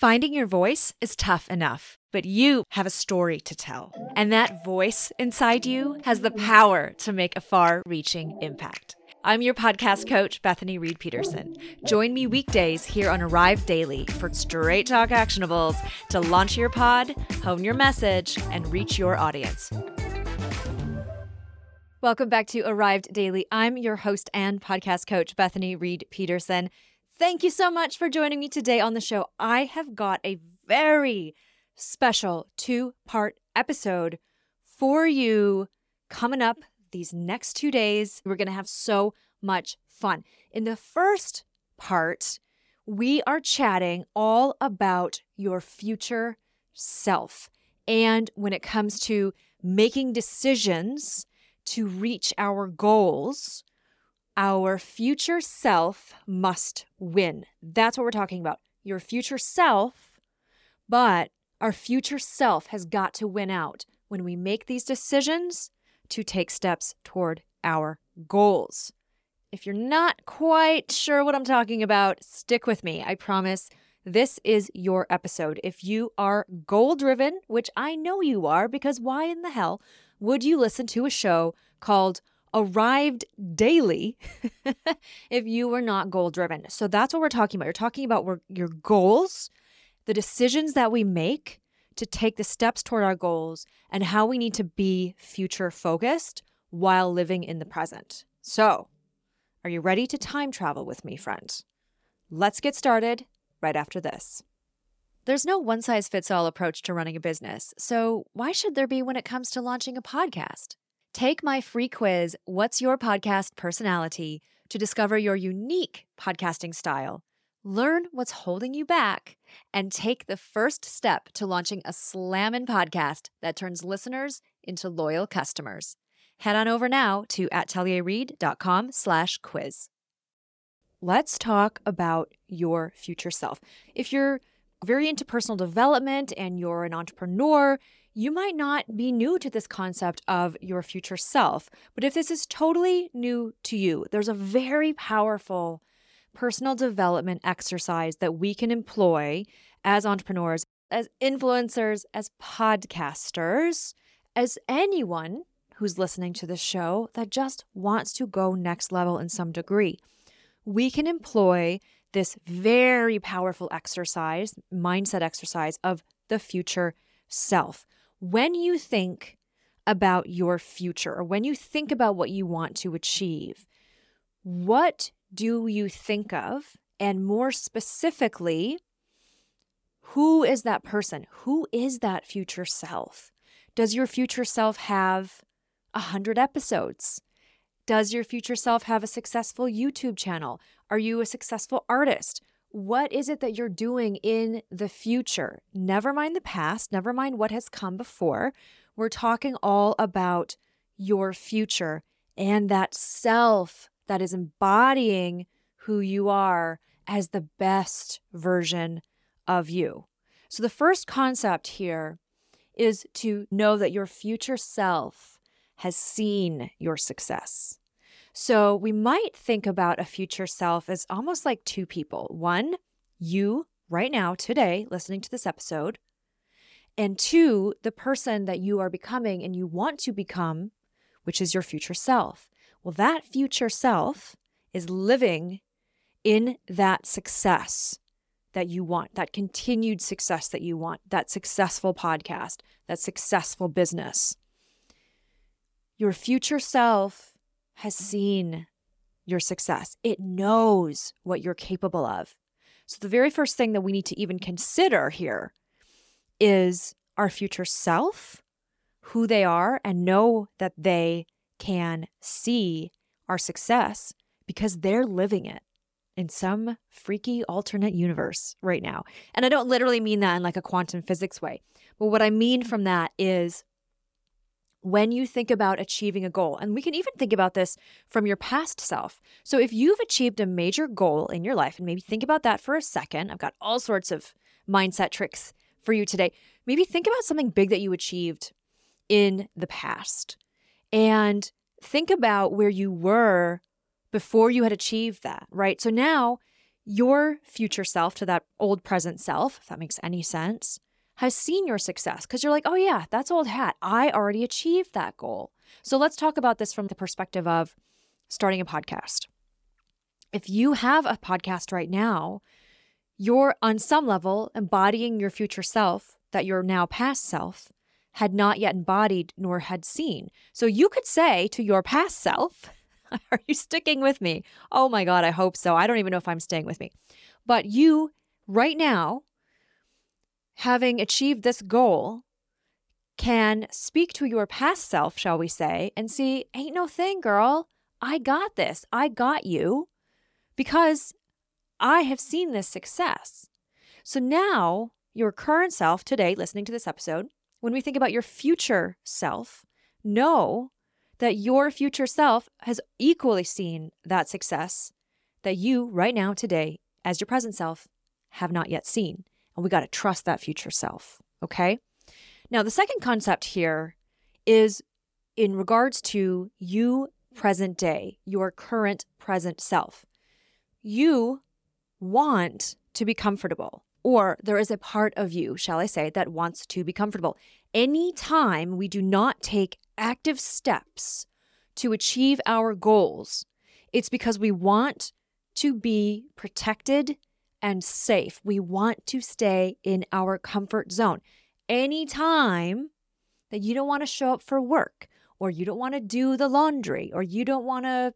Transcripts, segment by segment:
Finding your voice is tough enough, but you have a story to tell. And that voice inside you has the power to make a far reaching impact. I'm your podcast coach, Bethany Reed Peterson. Join me weekdays here on Arrived Daily for straight talk actionables to launch your pod, hone your message, and reach your audience. Welcome back to Arrived Daily. I'm your host and podcast coach, Bethany Reed Peterson. Thank you so much for joining me today on the show. I have got a very special two part episode for you coming up these next two days. We're going to have so much fun. In the first part, we are chatting all about your future self. And when it comes to making decisions to reach our goals, our future self must win. That's what we're talking about. Your future self, but our future self has got to win out when we make these decisions to take steps toward our goals. If you're not quite sure what I'm talking about, stick with me. I promise this is your episode. If you are goal driven, which I know you are, because why in the hell would you listen to a show called arrived daily if you were not goal driven. So that's what we're talking about. You're talking about your goals, the decisions that we make to take the steps toward our goals, and how we need to be future focused while living in the present. So, are you ready to time travel with me, friend? Let's get started right after this. There's no one size fits all approach to running a business, so why should there be when it comes to launching a podcast? Take my free quiz, What's Your Podcast Personality, to discover your unique podcasting style. Learn what's holding you back and take the first step to launching a slammin' podcast that turns listeners into loyal customers. Head on over now to atelierreed.com slash quiz. Let's talk about your future self. If you're very into personal development and you're an entrepreneur, you might not be new to this concept of your future self, but if this is totally new to you, there's a very powerful personal development exercise that we can employ as entrepreneurs, as influencers, as podcasters, as anyone who's listening to the show that just wants to go next level in some degree. We can employ this very powerful exercise, mindset exercise of the future self when you think about your future or when you think about what you want to achieve, what do you think of? And more specifically, who is that person? Who is that future self? Does your future self have a hundred episodes? Does your future self have a successful YouTube channel? Are you a successful artist? What is it that you're doing in the future? Never mind the past, never mind what has come before. We're talking all about your future and that self that is embodying who you are as the best version of you. So, the first concept here is to know that your future self has seen your success. So we might think about a future self as almost like two people. One, you right now, today, listening to this episode. And two, the person that you are becoming and you want to become, which is your future self. Well, that future self is living in that success that you want, that continued success that you want, that successful podcast, that successful business. Your future self has seen your success, it knows what you're capable of. So, the very first thing that we need to even consider here is our future self, who they are, and know that they can see our success because they're living it in some freaky alternate universe right now. And I don't literally mean that in like a quantum physics way. But what I mean from that is when you think about achieving a goal. And we can even think about this from your past self. So if you've achieved a major goal in your life, and maybe think about that for a second, I've got all sorts of mindset tricks for you today. Maybe think about something big that you achieved in the past and think about where you were before you had achieved that, right? So now your future self to that old present self, if that makes any sense, has seen your success because you're like, oh, yeah, that's old hat. I already achieved that goal. So let's talk about this from the perspective of starting a podcast. If you have a podcast right now, you're on some level embodying your future self that your now past self had not yet embodied nor had seen. So you could say to your past self, Are you sticking with me? Oh my God, I hope so. I don't even know if I'm staying with me. But you, right now, having achieved this goal, can speak to your past self, shall we say, and see, ain't no thing, girl. I got this. I got you because I have seen this success. So now, your current self today, listening to this episode, when we think about your future self, know that your future self has equally seen that success that you, right now, today, as your present self, have not yet seen. And we got to trust that future self. Okay. Now, the second concept here is in regards to you, present day, your current present self. You want to be comfortable, or there is a part of you, shall I say, that wants to be comfortable. Anytime we do not take active steps to achieve our goals, it's because we want to be protected and safe. We want to stay in our comfort zone. Anytime that you don't want to show up for work, or you don't want to do the laundry, or you don't want to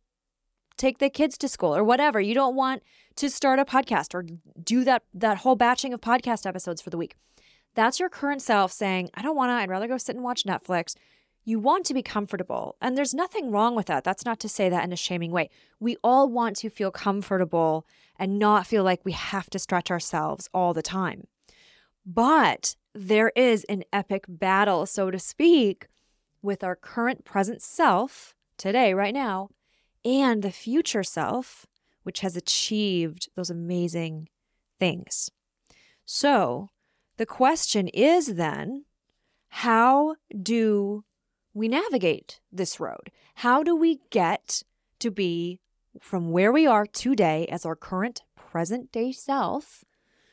take the kids to school, or whatever, you don't want to start a podcast or do that that whole batching of podcast episodes for the week. That's your current self saying, I don't want to, I'd rather go sit and watch Netflix you want to be comfortable. And there's nothing wrong with that. That's not to say that in a shaming way. We all want to feel comfortable and not feel like we have to stretch ourselves all the time. But there is an epic battle, so to speak, with our current present self today, right now, and the future self, which has achieved those amazing things. So the question is then, how do we navigate this road? How do we get to be from where we are today as our current present day self,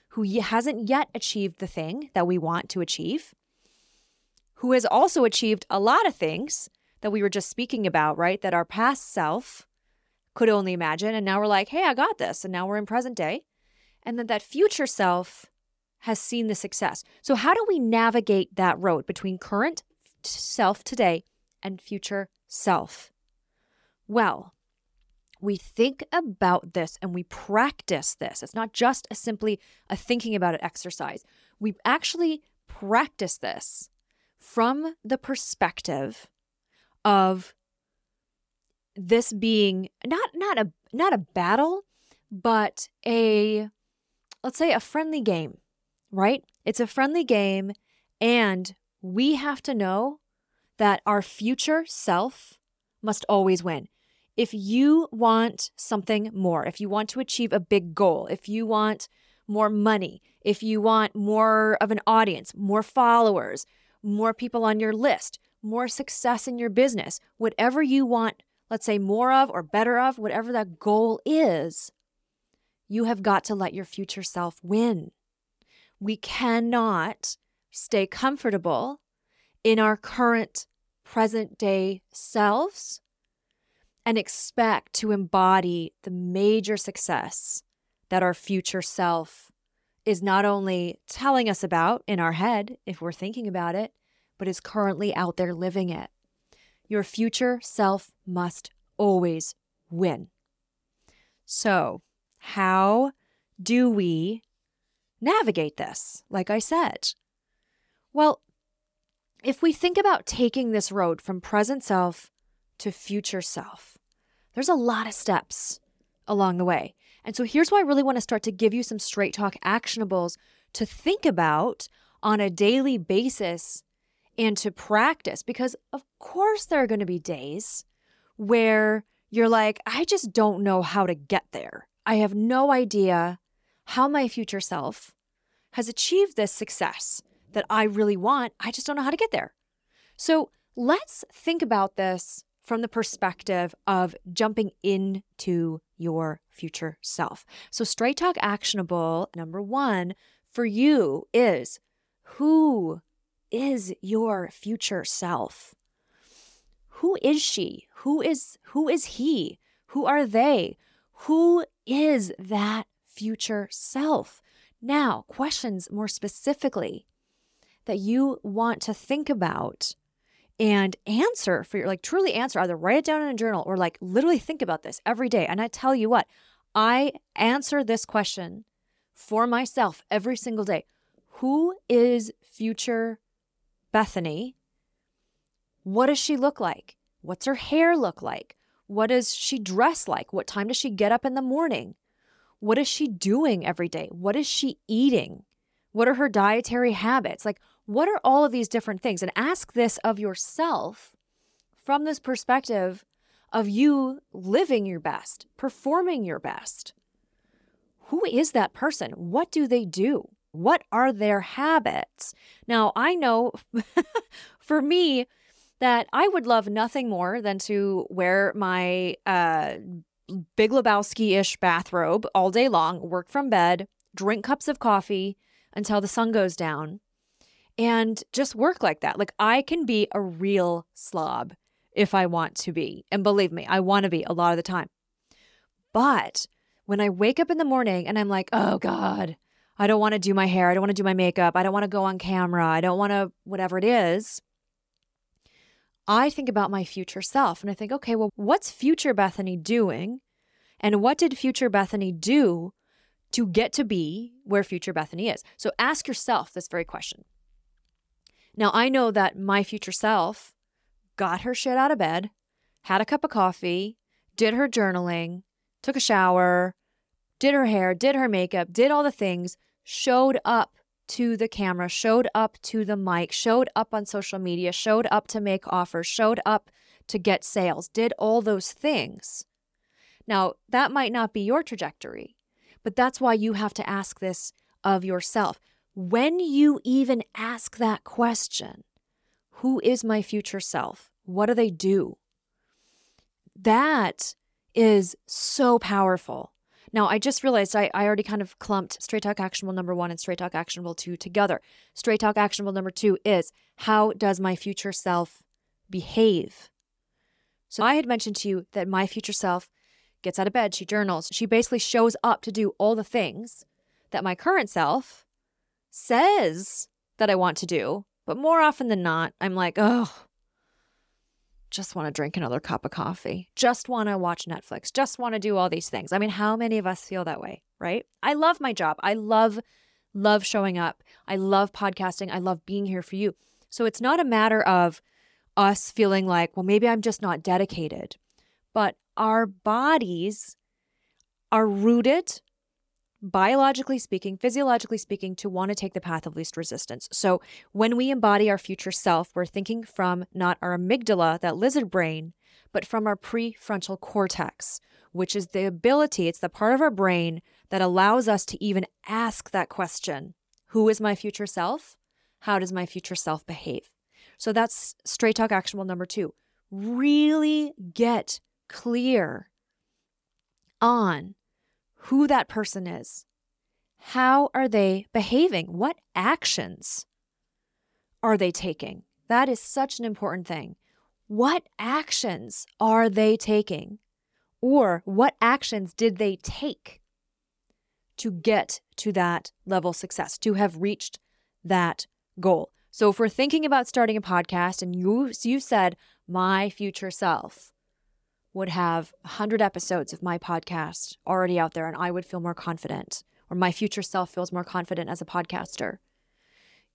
who hasn't yet achieved the thing that we want to achieve, who has also achieved a lot of things that we were just speaking about, right? That our past self could only imagine. And now we're like, hey, I got this. And now we're in present day. And then that future self has seen the success. So, how do we navigate that road between current self today and future self? Well, we think about this and we practice this. It's not just a simply a thinking about it exercise. We actually practice this from the perspective of this being not not a not a battle, but a let's say a friendly game, right? It's a friendly game and we have to know that our future self must always win. If you want something more, if you want to achieve a big goal, if you want more money, if you want more of an audience, more followers, more people on your list, more success in your business, whatever you want, let's say more of or better of, whatever that goal is, you have got to let your future self win. We cannot stay comfortable in our current present day selves and expect to embody the major success that our future self is not only telling us about in our head, if we're thinking about it, but is currently out there living it. Your future self must always win. So, how do we navigate this? Like I said, well, if we think about taking this road from present self to future self, there's a lot of steps along the way. And so here's why I really want to start to give you some straight talk actionables to think about on a daily basis and to practice. Because, of course, there are going to be days where you're like, I just don't know how to get there. I have no idea how my future self has achieved this success that I really want. I just don't know how to get there. So let's think about this from the perspective of jumping into your future self. So, Straight Talk Actionable number one for you is who is your future self? Who is she? Who is who is he? Who are they? Who is that future self? Now, questions more specifically that you want to think about and answer for your like truly answer either write it down in a journal or like literally think about this every day. And i tell you what i answer this question for myself every single day. Who is future bethany? What does she look like? What's her hair look like? What does she dress like? What time does she get up in the morning? What is she doing every day? What is she eating? What are her dietary habits? Like what are all of these different things? And ask this of yourself from this perspective of you living your best, performing your best. Who is that person? What do they do? What are their habits? Now, I know for me that I would love nothing more than to wear my uh, Big Lebowski ish bathrobe all day long, work from bed, drink cups of coffee until the sun goes down, and just work like that. Like I can be a real slob if I want to be. And believe me, I want to be a lot of the time. But when I wake up in the morning and I'm like, oh God, I don't want to do my hair. I don't want to do my makeup. I don't want to go on camera. I don't want to, whatever it is. I think about my future self and I think, okay, well, what's future Bethany doing? And what did future Bethany do to get to be where future Bethany is? So ask yourself this very question now, I know that my future self got her shit out of bed, had a cup of coffee, did her journaling, took a shower, did her hair, did her makeup, did all the things, showed up to the camera, showed up to the mic, showed up on social media, showed up to make offers, showed up to get sales, did all those things. Now, that might not be your trajectory, but that's why you have to ask this of yourself when you even ask that question, who is my future self? What do they do? That is so powerful. Now, I just realized I, I already kind of clumped Straight Talk Actionable number one and Straight Talk Actionable two together. Straight Talk Actionable number two is how does my future self behave? So I had mentioned to you that my future self gets out of bed, she journals, she basically shows up to do all the things that my current self says that I want to do, but more often than not, I'm like, oh, just want to drink another cup of coffee, just want to watch Netflix, just want to do all these things. I mean, how many of us feel that way, right? I love my job. I love, love showing up. I love podcasting. I love being here for you. So it's not a matter of us feeling like, well, maybe I'm just not dedicated, but our bodies are rooted biologically speaking, physiologically speaking, to want to take the path of least resistance. So when we embody our future self, we're thinking from not our amygdala, that lizard brain, but from our prefrontal cortex, which is the ability, it's the part of our brain that allows us to even ask that question Who is my future self? How does my future self behave? So that's straight talk actionable number two. Really get clear on who that person is. How are they behaving? What actions are they taking? That is such an important thing. What actions are they taking? Or what actions did they take to get to that level of success, to have reached that goal? So if we're thinking about starting a podcast and you you said my future self, would have 100 episodes of my podcast already out there and I would feel more confident, or my future self feels more confident as a podcaster.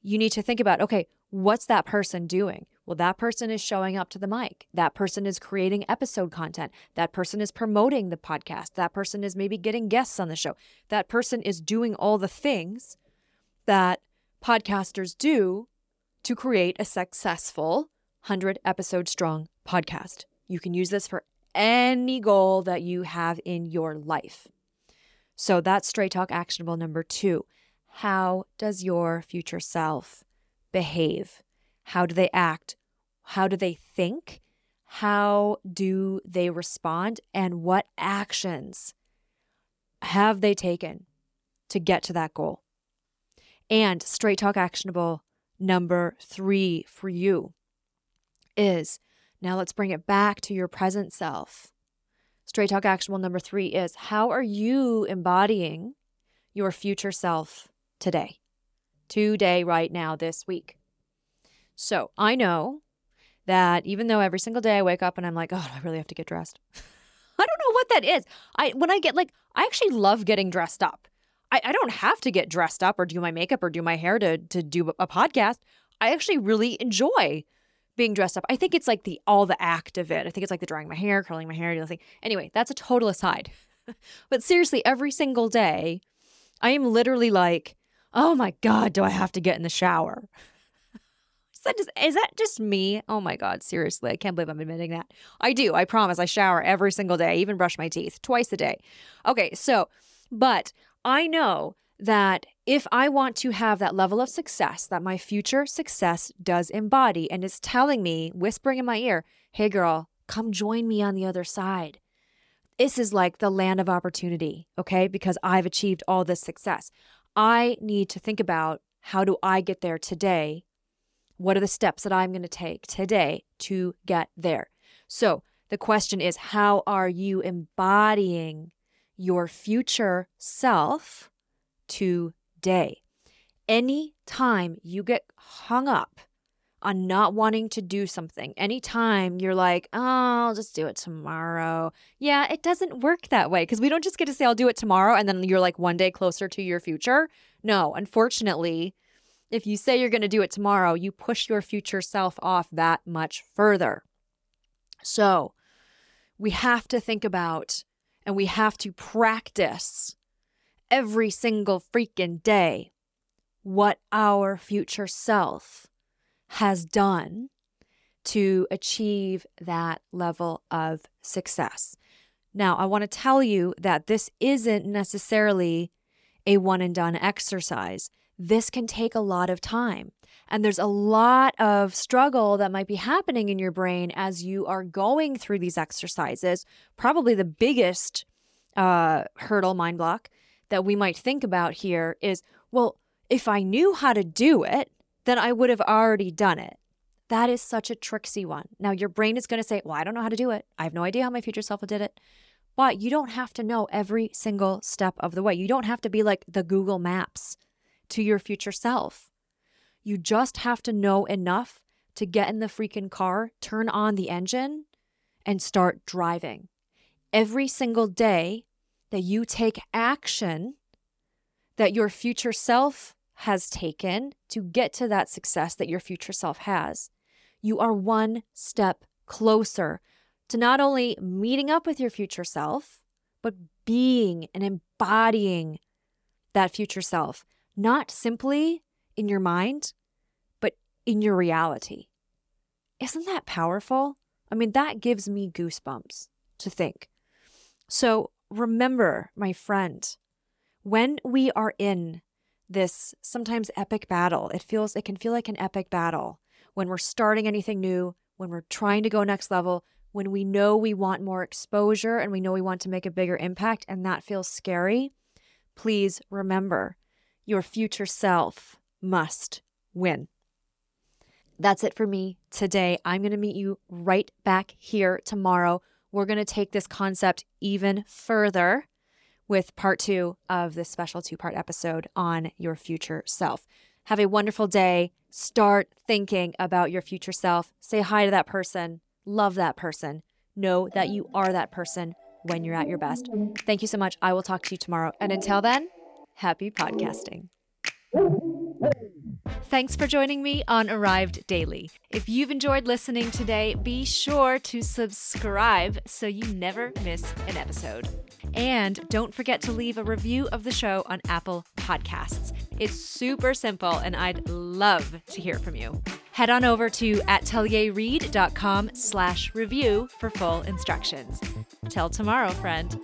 You need to think about okay, what's that person doing? Well, that person is showing up to the mic. That person is creating episode content. That person is promoting the podcast. That person is maybe getting guests on the show. That person is doing all the things that podcasters do to create a successful 100 episode strong podcast. You can use this for any goal that you have in your life. So that's straight talk actionable number two. How does your future self behave? How do they act? How do they think? how do they respond and what actions have they taken to get to that goal? And straight talk actionable number three for you is now let's bring it back to your present self. Straight talk actionable number three is how are you embodying your future self today? Today, right now, this week. So I know that even though every single day I wake up and I'm like, oh, I really have to get dressed. I don't know what that is. I when I get like I actually love getting dressed up. I, I don't have to get dressed up or do my makeup or do my hair to to do a podcast. I actually really enjoy being dressed up. I think it's like the all the act of it. I think it's like the drying my hair, curling my hair, doing thing. Anyway, that's a total aside. but seriously, every single day, I am literally like, oh my God, do I have to get in the shower? Is that just is that just me? Oh my god, seriously, I can't believe I'm admitting that. I do. I promise. I shower every single day. I even brush my teeth twice a day. Okay, so, but I know that if I want to have that level of success that my future success does embody and is telling me, whispering in my ear, "Hey girl, come join me on the other side." This is like the land of opportunity, okay? Because I've achieved all this success. I need to think about how do I get there today what are the steps that I'm going to take today to get there? So the question is how are you embodying your future self today? Any time you get hung up on not wanting to do something, anytime you're like, oh, I'll just do it tomorrow. Yeah, it doesn't work that way because we don't just get to say, I'll do it tomorrow. And then you're like one day closer to your future. No, unfortunately, if you say you're going to do it tomorrow, you push your future self off that much further. So we have to think about and we have to practice every single freaking day what our future self has done to achieve that level of success. Now, I want to tell you that this isn't necessarily a one and done exercise this can take a lot of time. And there's a lot of struggle that might be happening in your brain as you are going through these exercises. Probably the biggest uh, hurdle, mind block that we might think about here is well, if I knew how to do it, then I would have already done it. That is such a tricksy one. Now, your brain is going to say, Well, I don't know how to do it. I have no idea how my future self did it. But you don't have to know every single step of the way. You don't have to be like the Google Maps to your future self. You just have to know enough to get in the freaking car, turn on the engine, and start driving. Every single day that you take action that your future self has taken to get to that success that your future self has, you are one step closer to not only meeting up with your future self, but being and embodying that future self not simply in your mind, but in your reality. Isn't that powerful? I mean, that gives me goosebumps to think. So remember, my friend, when we are in this sometimes epic battle, it feels, it can feel like an epic battle when we're starting anything new, when we're trying to go next level, when we know we want more exposure and we know we want to make a bigger impact and that feels scary. Please remember your future self must win. That's it for me today. I'm going to meet you right back here tomorrow. We're going to take this concept even further with part two of this special two part episode on your future self. Have a wonderful day. Start thinking about your future self. Say hi to that person. Love that person. Know that you are that person when you're at your best. Thank you so much. I will talk to you tomorrow. And until then, Happy podcasting. Thanks for joining me on Arrived Daily. If you've enjoyed listening today, be sure to subscribe so you never miss an episode. And don't forget to leave a review of the show on Apple Podcasts. It's super simple and I'd love to hear from you. Head on over to atelierreed.com slash review for full instructions. Till tomorrow, friend.